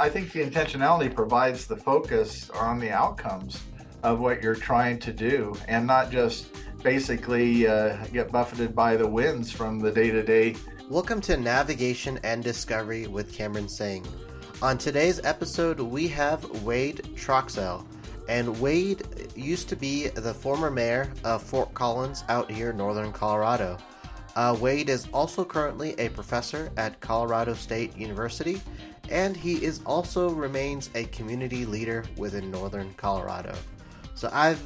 I think the intentionality provides the focus on the outcomes of what you're trying to do and not just basically uh, get buffeted by the winds from the day to day. Welcome to Navigation and Discovery with Cameron Singh. On today's episode, we have Wade Troxell. And Wade used to be the former mayor of Fort Collins out here in northern Colorado. Uh, Wade is also currently a professor at Colorado State University, and he is also remains a community leader within northern Colorado. So I've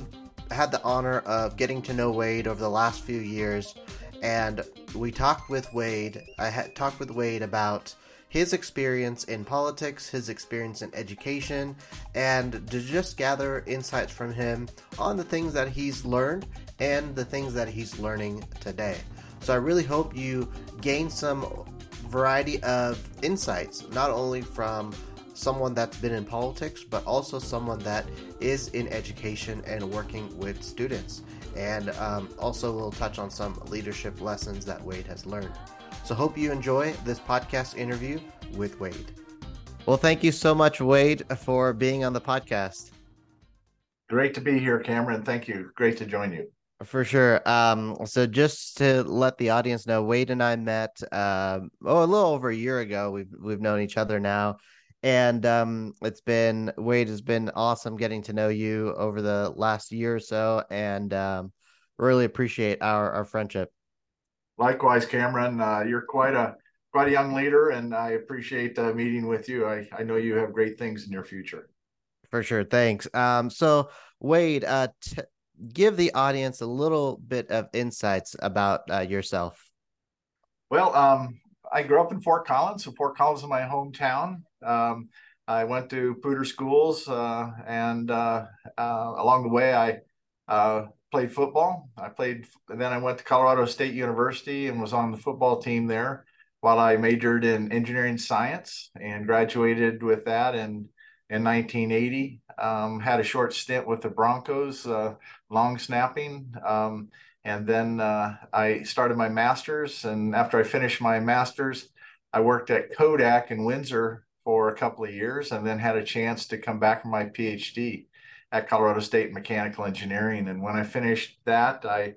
had the honor of getting to know Wade over the last few years, and we talked with Wade. I had talked with Wade about his experience in politics, his experience in education, and to just gather insights from him on the things that he's learned and the things that he's learning today. So I really hope you gain some variety of insights, not only from someone that's been in politics, but also someone that is in education and working with students. And um, also, we'll touch on some leadership lessons that Wade has learned. So, hope you enjoy this podcast interview with Wade. Well, thank you so much, Wade, for being on the podcast. Great to be here, Cameron. Thank you. Great to join you. For sure. Um, so just to let the audience know, Wade and I met uh, oh a little over a year ago. We've we've known each other now, and um, it's been Wade has been awesome getting to know you over the last year or so, and um, really appreciate our our friendship. Likewise, Cameron, uh, you're quite a quite a young leader, and I appreciate uh, meeting with you. I I know you have great things in your future. For sure, thanks. Um, so Wade, uh, t- give the audience a little bit of insights about uh, yourself. Well, um, I grew up in Fort Collins. So Fort Collins is my hometown. Um, I went to Poudre schools, uh, and uh, uh, along the way, I uh, played football. I played, then I went to Colorado State University and was on the football team there. While I majored in engineering science and graduated with that in in 1980. Um, had a short stint with the Broncos, uh, long snapping. Um, and then uh, I started my master's. And after I finished my master's, I worked at Kodak in Windsor for a couple of years and then had a chance to come back for my PhD at Colorado State Mechanical Engineering. And when I finished that, I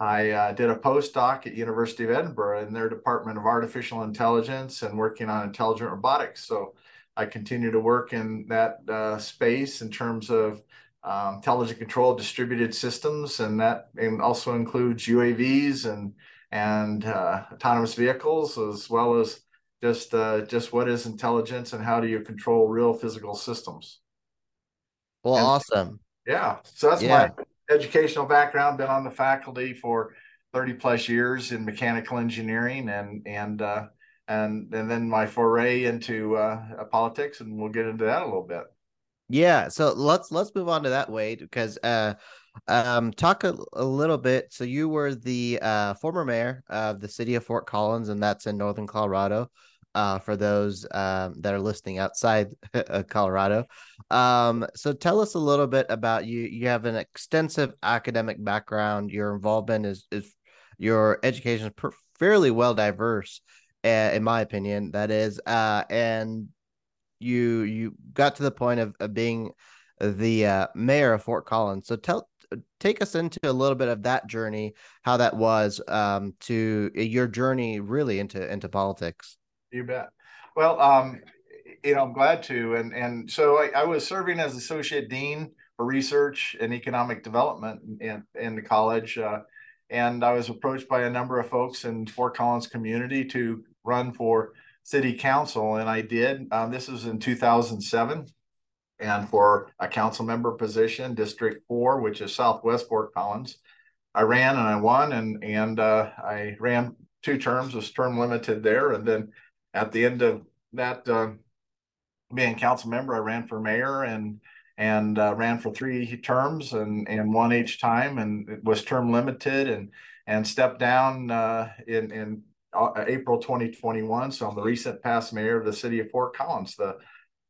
I uh, did a postdoc at University of Edinburgh in their Department of Artificial Intelligence and working on intelligent robotics. So I continue to work in that uh, space in terms of um, intelligent control distributed systems, and that and also includes UAVs and and uh, autonomous vehicles, as well as just uh, just what is intelligence and how do you control real physical systems. Well, and, awesome. Yeah, so that's yeah. my educational background. Been on the faculty for thirty plus years in mechanical engineering, and and uh, and and then my foray into uh, politics, and we'll get into that a little bit. Yeah, so let's let's move on to that Wade because uh um talk a, a little bit. So you were the uh former mayor of the city of Fort Collins, and that's in northern Colorado. Uh, for those um, that are listening outside Colorado. Um, so tell us a little bit about you. You have an extensive academic background. Your involvement is is your education is fairly well diverse, uh, in my opinion. That is, uh, and you you got to the point of, of being the uh, mayor of Fort Collins. So tell take us into a little bit of that journey, how that was um, to your journey really into into politics. You bet. Well, um, you know, I'm glad to, and and so I, I, was serving as associate dean for research and economic development in in the college, uh, and I was approached by a number of folks in Fort Collins community to run for city council, and I did. Um, this was in 2007, and for a council member position, District Four, which is Southwest Fort Collins, I ran and I won, and and uh, I ran two terms, was term limited there, and then at the end of that, uh, being council member, I ran for mayor and and uh, ran for three terms and and won each time, and it was term limited and and stepped down uh, in in April 2021. So I'm the recent past mayor of the city of Fort Collins, the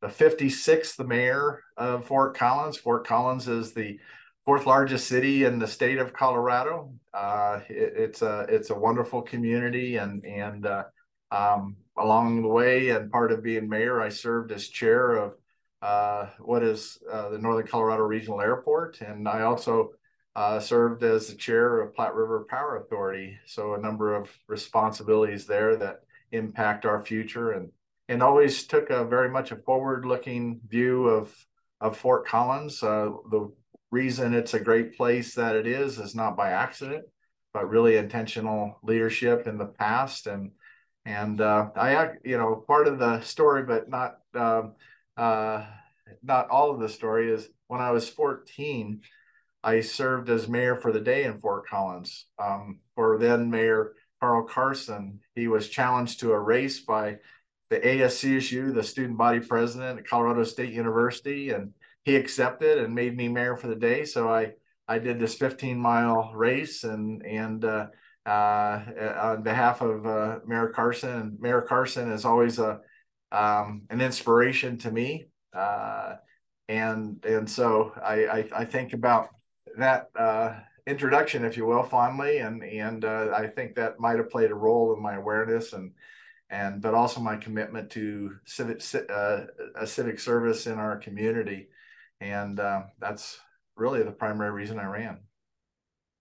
the 56th mayor of Fort Collins. Fort Collins is the fourth largest city in the state of Colorado. Uh, it, it's a it's a wonderful community, and and uh, um, along the way and part of being mayor, I served as chair of uh, what is uh, the Northern Colorado Regional Airport, and I also uh, served as the chair of Platte River Power Authority. So a number of responsibilities there that impact our future, and and always took a very much a forward-looking view of of Fort Collins. Uh, the reason it's a great place that it is is not by accident, but really intentional leadership in the past and and uh, I, you know, part of the story, but not um, uh, not all of the story is when I was 14, I served as mayor for the day in Fort Collins. Um, for then Mayor Carl Carson, he was challenged to a race by the ASCSU, the student body president at Colorado State University, and he accepted and made me mayor for the day. So I I did this 15 mile race and and uh, uh, on behalf of uh, Mayor Carson. And Mayor Carson is always a um, an inspiration to me, uh, and and so I, I, I think about that uh, introduction, if you will, fondly, and and uh, I think that might have played a role in my awareness and and but also my commitment to civic uh, a civic service in our community, and that's really the primary reason I ran.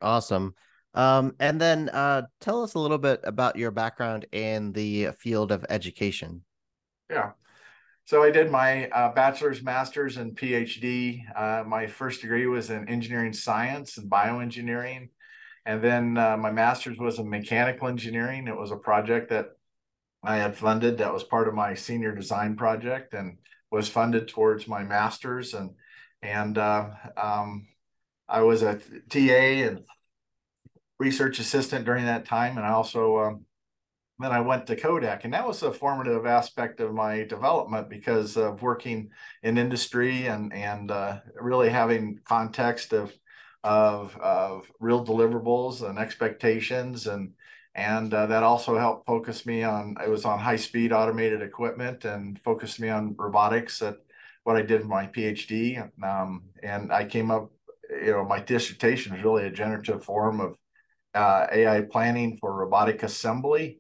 Awesome. Um, and then uh, tell us a little bit about your background in the field of education. Yeah. So I did my uh, bachelor's, master's, and PhD. Uh, my first degree was in engineering science and bioengineering. And then uh, my master's was in mechanical engineering. It was a project that I had funded that was part of my senior design project and was funded towards my master's. And, and uh, um, I was a TA and research assistant during that time, and I also um, then I went to Kodak, and that was a formative aspect of my development because of working in industry and and uh, really having context of of of real deliverables and expectations and and uh, that also helped focus me on it was on high speed automated equipment and focused me on robotics at what I did in my PhD um, and I came up you know my dissertation is really a generative form of uh, AI planning for robotic assembly.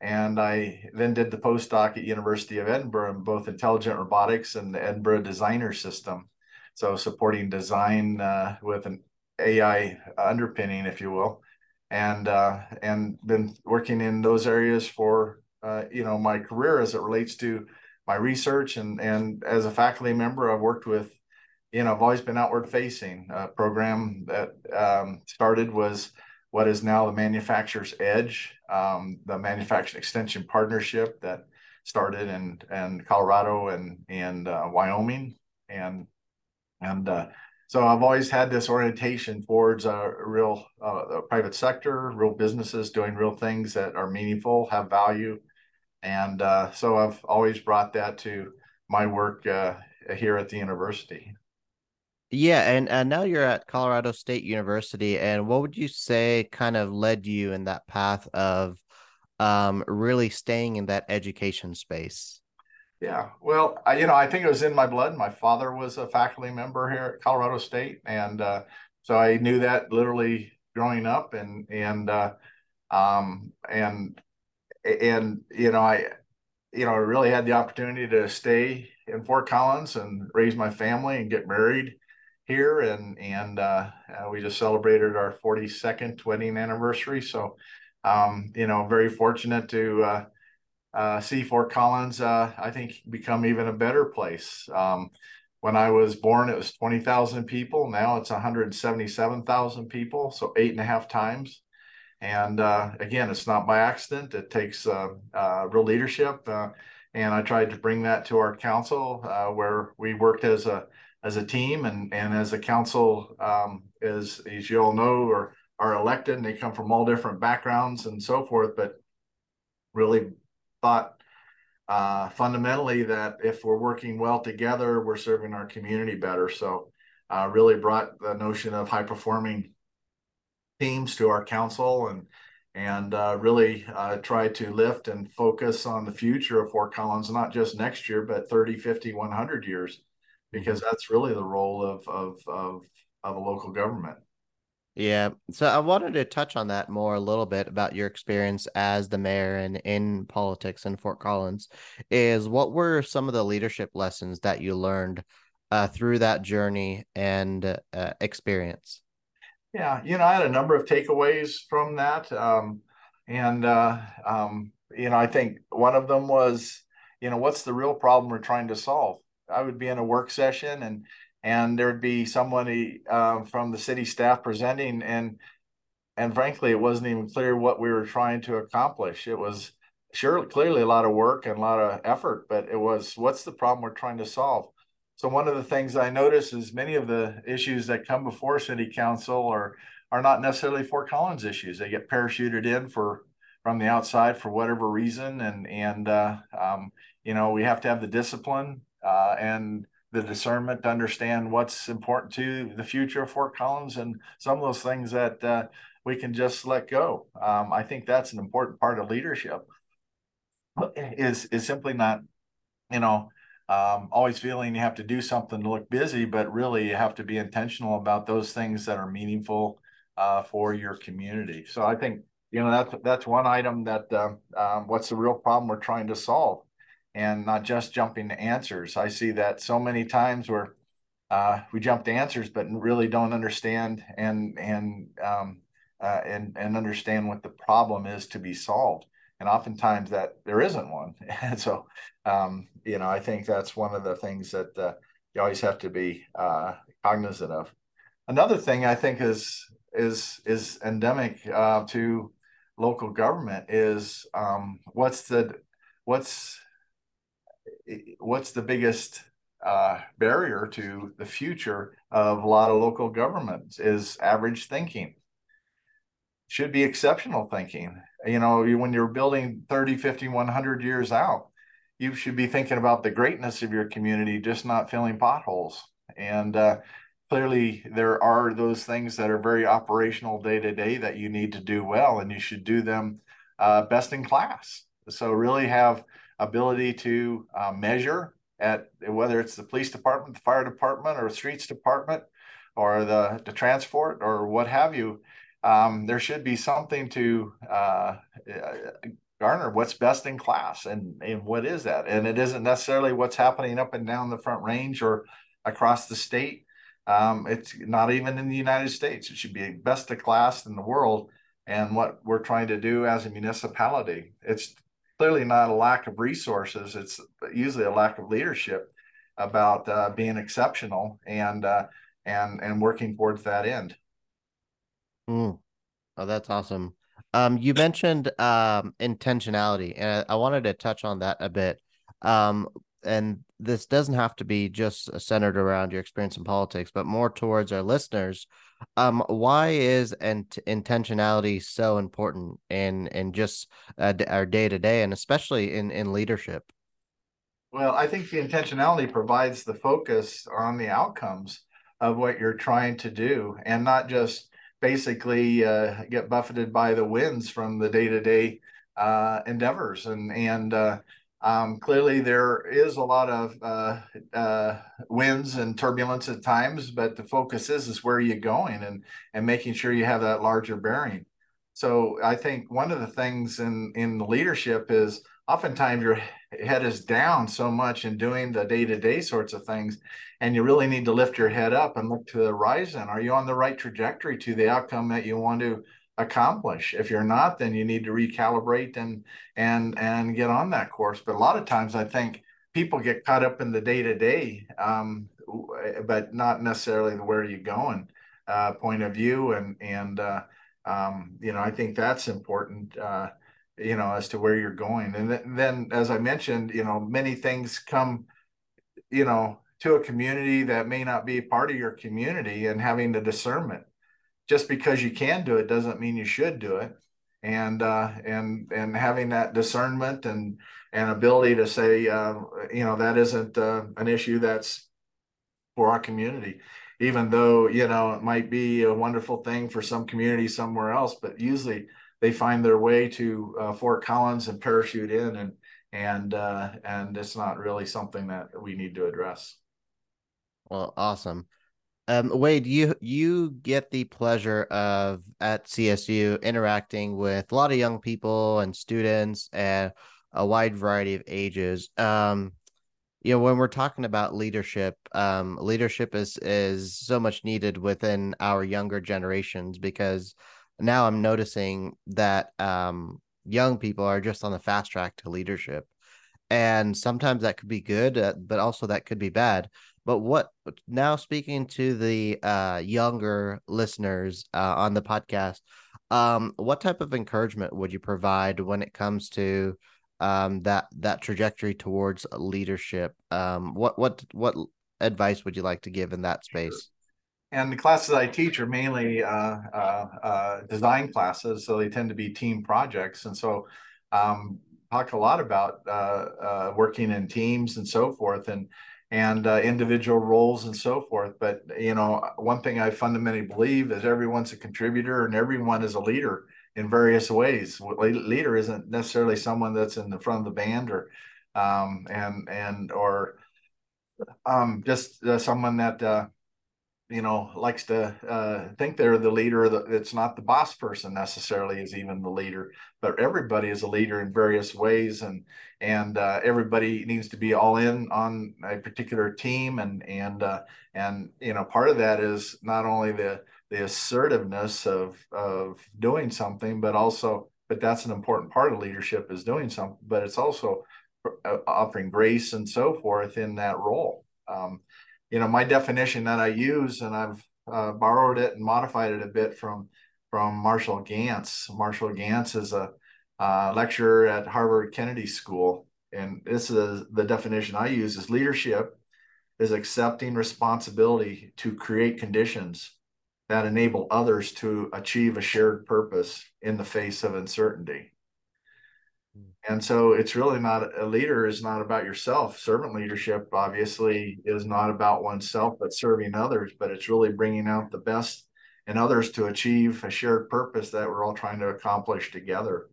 And I then did the postdoc at University of Edinburgh in both intelligent robotics and the Edinburgh Designer System. So supporting design uh, with an AI underpinning, if you will, and uh, and been working in those areas for uh, you know my career as it relates to my research and and as a faculty member, I've worked with you know I've always been outward facing. A program that um, started was what is now the Manufacturer's Edge, um, the Manufacturing Extension Partnership that started in, in Colorado and, and uh, Wyoming. And, and uh, so I've always had this orientation towards a real uh, private sector, real businesses doing real things that are meaningful, have value. And uh, so I've always brought that to my work uh, here at the university. Yeah, and and now you're at Colorado State University, and what would you say kind of led you in that path of um, really staying in that education space? Yeah, well, I, you know, I think it was in my blood. My father was a faculty member here at Colorado State, and uh, so I knew that literally growing up, and and uh, um, and and you know, I you know, I really had the opportunity to stay in Fort Collins and raise my family and get married here, and and uh, uh, we just celebrated our 42nd wedding anniversary. So, um, you know, very fortunate to uh, uh, see Fort Collins. Uh, I think become even a better place. Um, when I was born, it was 20,000 people. Now it's 177,000 people, so eight and a half times. And uh, again, it's not by accident. It takes real leadership. and I tried to bring that to our council, where we worked as a as a team and and as a council um, as as you all know or are elected and they come from all different backgrounds and so forth but really thought uh, fundamentally that if we're working well together we're serving our community better. So uh, really brought the notion of high performing teams to our council and and uh, really uh, try to lift and focus on the future of Fort Collins, not just next year, but 30, 50, 100 years because that's really the role of of of of a local government. Yeah. So I wanted to touch on that more a little bit about your experience as the mayor and in politics in Fort Collins. Is what were some of the leadership lessons that you learned uh, through that journey and uh, experience? Yeah, you know, I had a number of takeaways from that. Um, and, uh, um, you know, I think one of them was, you know, what's the real problem we're trying to solve? I would be in a work session and and there'd be somebody uh, from the city staff presenting and and frankly it wasn't even clear what we were trying to accomplish. It was sure clearly a lot of work and a lot of effort but it was what's the problem we're trying to solve? So one of the things i notice is many of the issues that come before city council are are not necessarily fort collins issues. They get parachuted in for from the outside for whatever reason and and uh, um, you know we have to have the discipline uh, and the discernment to understand what's important to the future of Fort Collins and some of those things that uh, we can just let go. Um, I think that's an important part of leadership. Is is simply not, you know, um, always feeling you have to do something to look busy, but really you have to be intentional about those things that are meaningful uh, for your community. So I think you know that's that's one item that uh, um, what's the real problem we're trying to solve and not just jumping to answers. I see that so many times where uh, we jump to answers, but really don't understand and and um, uh, and and understand what the problem is to be solved. And oftentimes that there isn't one. And so, um, you know, I think that's one of the things that uh, you always have to be uh, cognizant of. Another thing I think is is is endemic uh, to local government is um, what's the what's what's the biggest uh, barrier to the future of a lot of local governments is average thinking. Should be exceptional thinking. You know when you're building 30 50 100 years out you should be thinking about the greatness of your community just not filling potholes. And uh, clearly there are those things that are very operational day to day that you need to do well and you should do them uh, best in class. So really have ability to uh, measure at whether it's the police department, the fire department, or streets department, or the, the transport, or what have you. Um, there should be something to uh, garner what's best in class and, and what is that. And it isn't necessarily what's happening up and down the front range or across the state. Um, it's not even in the United States. It should be best of class in the world. And what we're trying to do as a municipality, it's clearly not a lack of resources. It's usually a lack of leadership about uh, being exceptional and uh, and and working towards that end. Mm. Oh, that's awesome. Um, you mentioned um, intentionality, and I wanted to touch on that a bit. Um, and this doesn't have to be just centered around your experience in politics, but more towards our listeners. Um, why is int- intentionality so important in in just uh, our day to day, and especially in in leadership? Well, I think the intentionality provides the focus on the outcomes of what you're trying to do, and not just basically uh, get buffeted by the winds from the day to day endeavors and and uh, um, clearly, there is a lot of uh, uh, winds and turbulence at times, but the focus is is where are you going and and making sure you have that larger bearing. So I think one of the things in in leadership is oftentimes your head is down so much in doing the day to day sorts of things, and you really need to lift your head up and look to the horizon. Are you on the right trajectory to the outcome that you want to accomplish. If you're not, then you need to recalibrate and and and get on that course. But a lot of times, I think people get caught up in the day to day, but not necessarily the where are you going uh, point of view. And and uh, um, you know, I think that's important. Uh, you know, as to where you're going. And th- then, as I mentioned, you know, many things come, you know, to a community that may not be part of your community, and having the discernment just because you can do it doesn't mean you should do it. And uh, and and having that discernment and and ability to say uh, you know that isn't uh, an issue that's for our community even though you know it might be a wonderful thing for some community somewhere else but usually they find their way to uh, fort collins and parachute in and and uh, and it's not really something that we need to address. Well awesome Um, Wade, you you get the pleasure of at CSU interacting with a lot of young people and students and a wide variety of ages. Um, you know, when we're talking about leadership, um, leadership is is so much needed within our younger generations because now I'm noticing that um, young people are just on the fast track to leadership, and sometimes that could be good, uh, but also that could be bad. But what now speaking to the uh, younger listeners uh, on the podcast, um, what type of encouragement would you provide when it comes to um, that that trajectory towards leadership? Um, what what what advice would you like to give in that space? And the classes I teach are mainly uh, uh, uh, design classes, so they tend to be team projects, and so um, talk a lot about uh, uh, working in teams and so forth, and and uh, individual roles and so forth. But you know, one thing I fundamentally believe is everyone's a contributor and everyone is a leader in various ways. Leader isn't necessarily someone that's in the front of the band or um, and and or um, just uh, someone that uh, you know likes to uh, think they're the leader the, it's not the boss person necessarily is even the leader but everybody is a leader in various ways and and uh, everybody needs to be all in on a particular team and and uh, and you know part of that is not only the the assertiveness of of doing something but also but that's an important part of leadership is doing something but it's also uh, offering grace and so forth in that role. Um, you know, my definition that I use, and I've uh, borrowed it and modified it a bit from from Marshall Ganz. Marshall Ganz is a uh, lecturer at Harvard Kennedy School, and this is the definition I use: is leadership is accepting responsibility to create conditions that enable others to achieve a shared purpose in the face of uncertainty. And so it's really not a leader is not about yourself. Servant leadership obviously is not about oneself, but serving others, but it's really bringing out the best in others to achieve a shared purpose that we're all trying to accomplish together.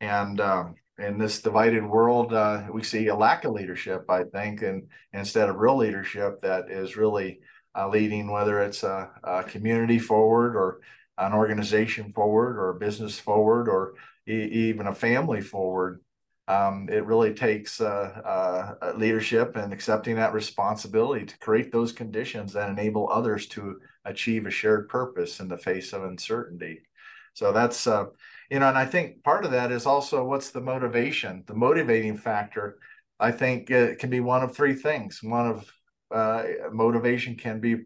And um, in this divided world, uh, we see a lack of leadership, I think, and instead of real leadership that is really uh, leading, whether it's a, a community forward or an organization forward or a business forward or even a family forward. Um, it really takes uh, uh, leadership and accepting that responsibility to create those conditions that enable others to achieve a shared purpose in the face of uncertainty. So that's, uh, you know, and I think part of that is also what's the motivation? The motivating factor, I think, it can be one of three things. One of uh, motivation can be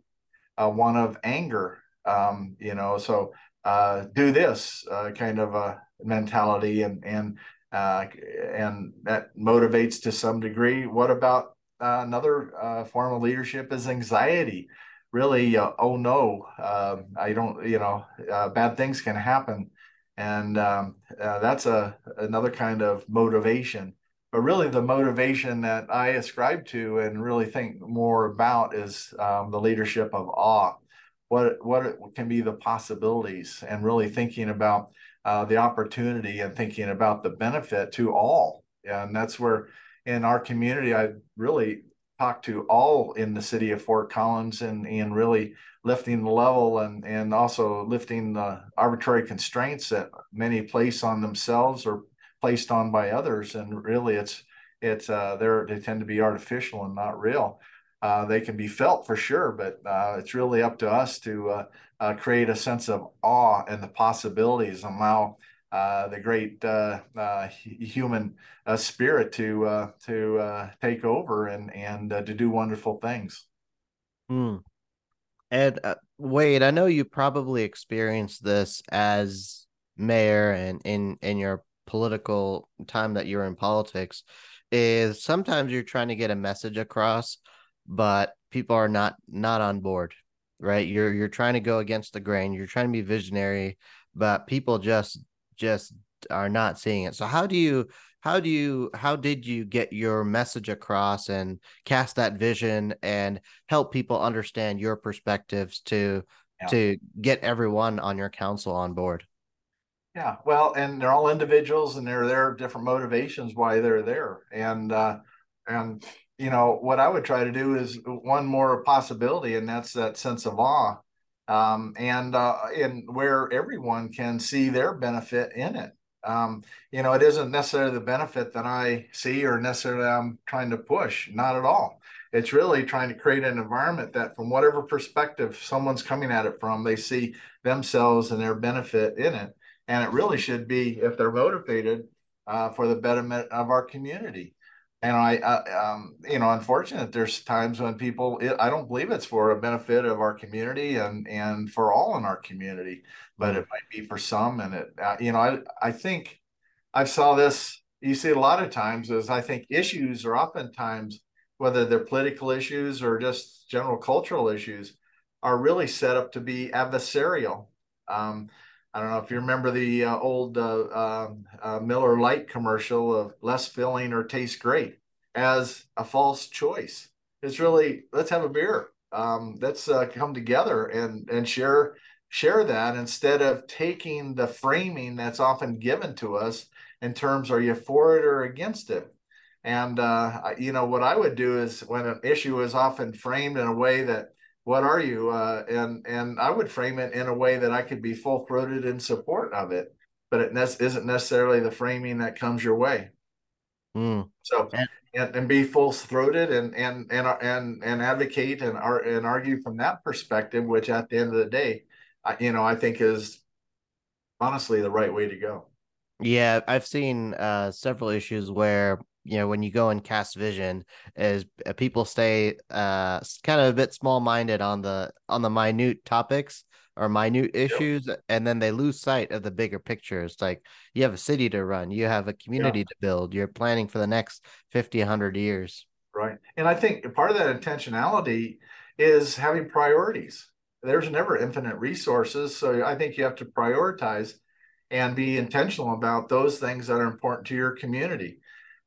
uh, one of anger, um, you know, so uh, do this kind of a mentality and and uh, and that motivates to some degree. What about uh, another uh, form of leadership is anxiety. Really, uh, oh no, um, I don't. You know, uh, bad things can happen, and um, uh, that's a another kind of motivation. But really, the motivation that I ascribe to and really think more about is um, the leadership of awe. What what can be the possibilities, and really thinking about uh, the opportunity and thinking about the benefit to all. And that's where in our community, I really talk to all in the city of Fort Collins and, and really lifting the level and, and also lifting the arbitrary constraints that many place on themselves or placed on by others. And really it's, it's, uh, they tend to be artificial and not real. Uh, they can be felt for sure, but uh, it's really up to us to uh, uh, create a sense of awe and the possibilities, and allow uh, the great uh, human spirit to to take over and and to do wonderful things. Hmm. And Wade, I know you probably experienced this as mayor and in in your political time that you're in politics. Is sometimes you're trying to get a message across but people are not not on board right? You're you're trying to go against the grain. You're trying to be visionary but people just just are not seeing it. So how do you how do you how did you get your message across and cast that vision and help people understand your perspectives to yeah. to get everyone on your council on board? Yeah well and they're all individuals and they're there different motivations why they're there. And uh and you know, what I would try to do is one more possibility, and that's that sense of awe, um, and uh, and where everyone can see their benefit in it. Um, you know, it isn't necessarily the benefit that I see or necessarily I'm trying to push. Not at all. It's really trying to create an environment that, from whatever perspective someone's coming at it from, they see themselves and their benefit in it. And it really should be, if they're motivated, uh, for the betterment of our community. And I, uh, um, you know, unfortunate there's times when people, it, I don't believe it's for a benefit of our community and and for all in our community, but it might be for some. And it, uh, you know, I I think I saw this. You see a lot of times is I think issues are oftentimes whether they're political issues or just general cultural issues are really set up to be adversarial. Um, I don't know if you remember the uh, old uh, um, uh, Miller Lite commercial of less filling or taste great as a false choice. It's really let's have a beer. Um, let's uh, come together and and share share that instead of taking the framing that's often given to us in terms are you for it or against it. And uh, you know what I would do is when an issue is often framed in a way that what are you uh, and and i would frame it in a way that i could be full-throated in support of it but it ne- isn't necessarily the framing that comes your way mm. so and, and be full-throated and and and and and advocate and and argue from that perspective which at the end of the day I, you know i think is honestly the right way to go yeah i've seen uh, several issues where you know when you go and cast vision is uh, people stay uh kind of a bit small minded on the on the minute topics or minute issues yep. and then they lose sight of the bigger picture it's like you have a city to run you have a community yeah. to build you're planning for the next 50 100 years right and i think part of that intentionality is having priorities there's never infinite resources so i think you have to prioritize and be intentional about those things that are important to your community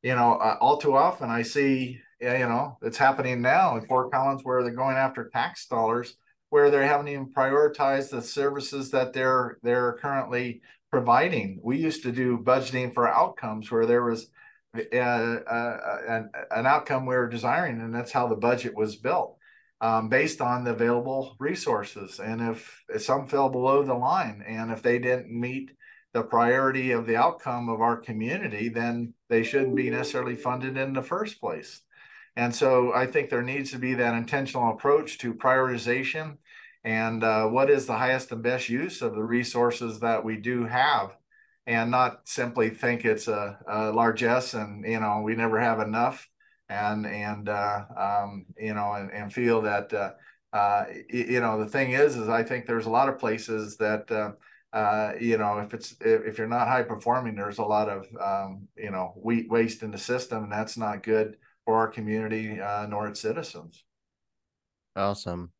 you know, uh, all too often I see, you know, it's happening now in Fort Collins where they're going after tax dollars, where they haven't even prioritized the services that they're they're currently providing. We used to do budgeting for outcomes where there was uh, uh, an, an outcome we were desiring, and that's how the budget was built. Um, based on the available resources. And if, if, some fell below the line and if they didn't meet the priority of the outcome of our community, then they shouldn't be necessarily funded in the first place. And so I think there needs to be that intentional approach to prioritization and uh, what is the highest and best use of the resources that we do have and not simply think it's a, a largesse and you know we never have enough and and uh, um, you know and, and feel that uh, uh you know the thing is is I think there's a lot of places that uh, you know, if it's if, if, you're not high performing, there's a lot of um, you know wheat waste in the system, and that's not good for our community uh, nor its citizens. Awesome.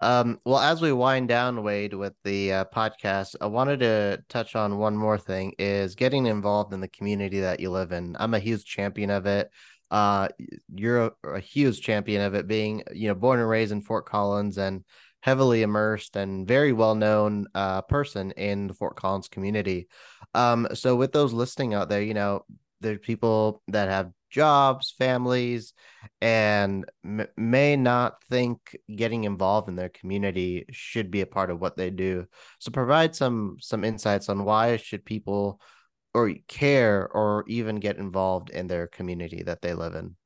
Um, well, as we wind down, Wade, with the uh, podcast, I wanted to touch on one more thing: is getting involved in the community that you live in. I'm a huge champion of it. Uh, you're a, a huge champion of it, being you know born and raised in Fort Collins and heavily immersed and very well known uh, person in the Fort Collins community. Um, so with those listening out there, you know, there's people that have jobs, families, and m- may not think getting involved in their community should be a part of what they do. So provide some some insights on why should people or care or even get involved in their community that they live in.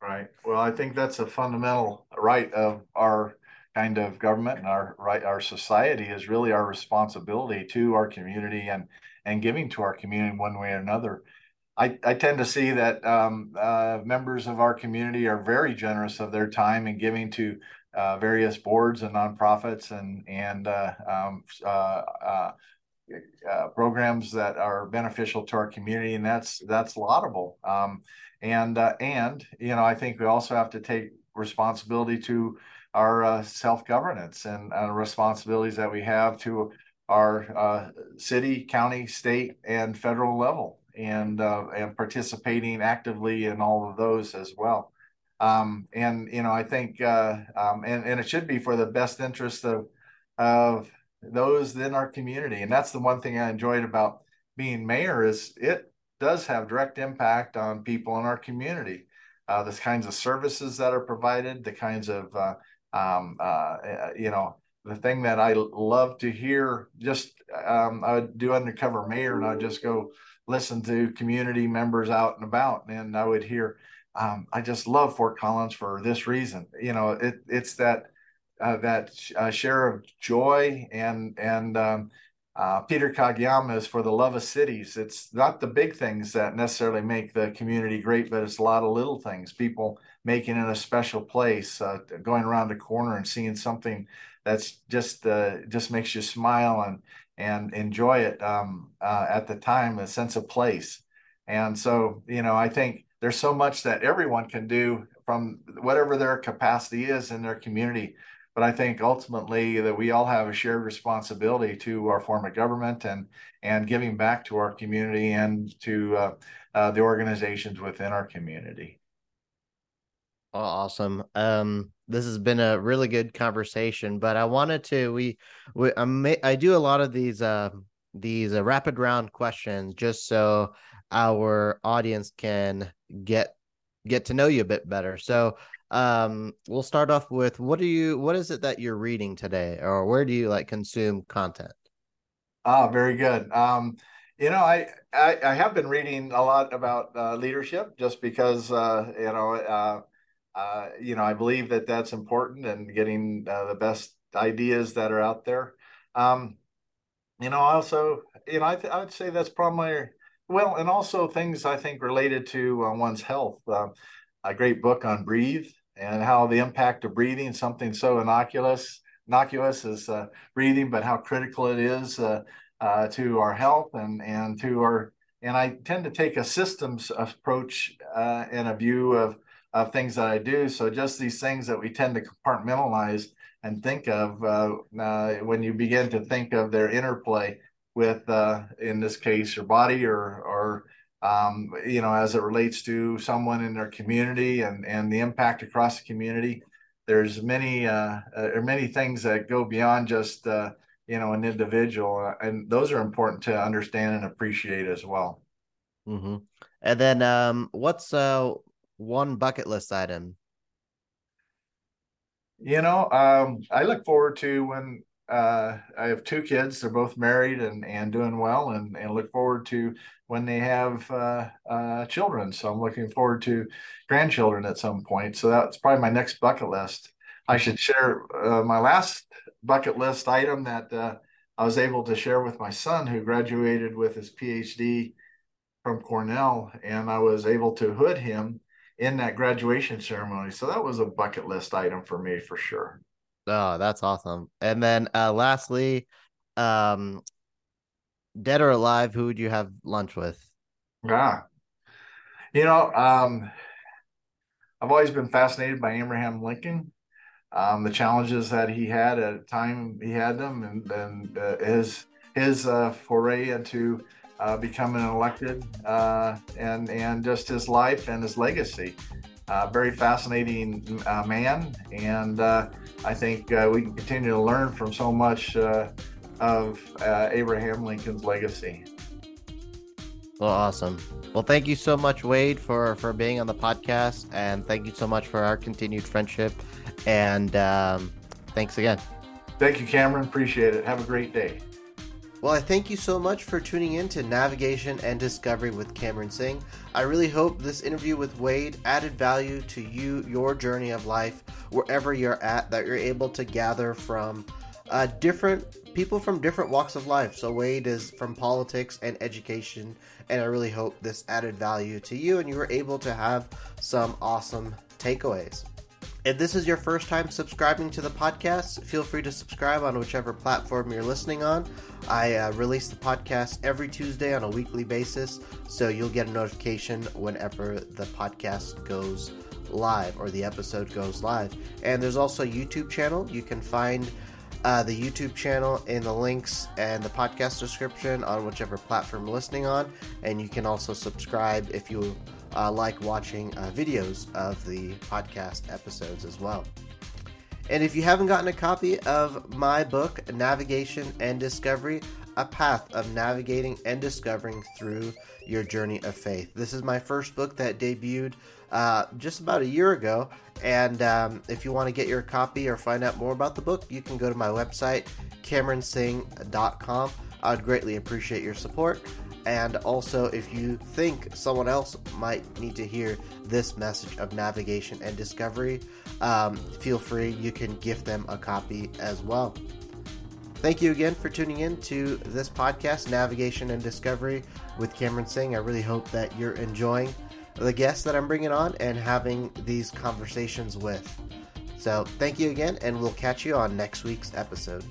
Right. Well, I think that's a fundamental right of our kind of government and our right our society is really our responsibility to our community and and giving to our community one way or another. I, I tend to see that um, uh, members of our community are very generous of their time and giving to uh, various boards and nonprofits and and uh, um, uh, uh, uh, programs that are beneficial to our community, and that's that's laudable. Um, and and you know, I think we also have to take responsibility to our uh, self governance and uh, responsibilities that we have to our uh, city, county, state, and federal level, and uh, and participating actively in all of those as well. Um, and you know, I think, uh, um, and and it should be for the best interest of of those in our community. And that's the one thing I enjoyed about being mayor is it does have direct impact on people in our community. uh, the kinds of services that are provided, the kinds of um, uh, you know the thing that I love to hear. Just um, I would do undercover mayor, and I'd just go listen to community members out and about, and I would hear. Um, I just love Fort Collins for this reason. You know, it, it's that uh, that uh, share of joy and and um, uh, Peter Kageyama is for the love of cities. It's not the big things that necessarily make the community great, but it's a lot of little things. People making it a special place, uh, going around a corner and seeing something that's just uh, just makes you smile and and enjoy it um, uh, at the time, a sense of place. And so, you know, I think there's so much that everyone can do from whatever their capacity is in their community but I think ultimately that we all have a shared responsibility to our form of government and and giving back to our community and to uh, uh, the organizations within our community. Oh, awesome. Um, this has been a really good conversation, but I wanted to we we I, I do a lot of these uh these uh, rapid round questions just so our audience can get get to know you a bit better. So um we'll start off with what do you what is it that you're reading today or where do you like consume content ah very good um you know i i, I have been reading a lot about uh, leadership just because uh you know uh uh, you know, I believe that that's important and getting uh, the best ideas that are out there. Um, you know, also, you know, I, th- I would say that's probably well, and also things I think related to uh, one's health. Uh, a great book on breathe and how the impact of breathing something so innocuous innocuous as uh, breathing but how critical it is uh, to our health and and to our and i tend to take a systems approach and a view of of things that i do so just these things that we tend to compartmentalize and think of uh, uh, when you begin to think of their interplay with in this case your body or or um, you know, as it relates to someone in their community and and the impact across the community. There's many uh, uh, many things that go beyond just uh, you know an individual, and those are important to understand and appreciate as well. Mm-hmm. And then, um, what's uh one bucket list item? You know, um, I look forward to when uh, I have two kids. They're both married and, and doing well, and, and look forward to when they have uh, uh, children. So I'm looking forward to grandchildren at some point. So that's probably my next bucket list. I should share uh, my last bucket list item that uh, I was able to share with my son, who graduated with his PhD from Cornell, and I was able to hood him in that graduation ceremony. So that was a bucket list item for me for sure. Oh, that's awesome. And then uh lastly, um dead or alive, who would you have lunch with? Yeah. You know, um I've always been fascinated by Abraham Lincoln. Um, the challenges that he had at the time he had them and, and uh, his his uh, foray into uh, becoming elected uh, and and just his life and his legacy. Uh, very fascinating uh, man, and uh, I think uh, we can continue to learn from so much uh, of uh, Abraham Lincoln's legacy. Well, awesome. Well, thank you so much, Wade, for for being on the podcast, and thank you so much for our continued friendship. And um, thanks again. Thank you, Cameron. Appreciate it. Have a great day. Well, I thank you so much for tuning in to Navigation and Discovery with Cameron Singh. I really hope this interview with Wade added value to you, your journey of life, wherever you're at, that you're able to gather from uh, different people from different walks of life. So, Wade is from politics and education, and I really hope this added value to you and you were able to have some awesome takeaways. If this is your first time subscribing to the podcast, feel free to subscribe on whichever platform you're listening on. I uh, release the podcast every Tuesday on a weekly basis, so you'll get a notification whenever the podcast goes live or the episode goes live. And there's also a YouTube channel. You can find uh, the YouTube channel in the links and the podcast description on whichever platform you're listening on. And you can also subscribe if you uh, like watching uh, videos of the podcast episodes as well. And if you haven't gotten a copy of my book, Navigation and Discovery, a path of navigating and discovering through your journey of faith. This is my first book that debuted uh, just about a year ago. And um, if you want to get your copy or find out more about the book, you can go to my website, CameronSingh.com. I would greatly appreciate your support. And also, if you think someone else might need to hear this message of navigation and discovery, um, feel free. You can gift them a copy as well. Thank you again for tuning in to this podcast, Navigation and Discovery with Cameron Singh. I really hope that you're enjoying the guests that I'm bringing on and having these conversations with. So, thank you again, and we'll catch you on next week's episode.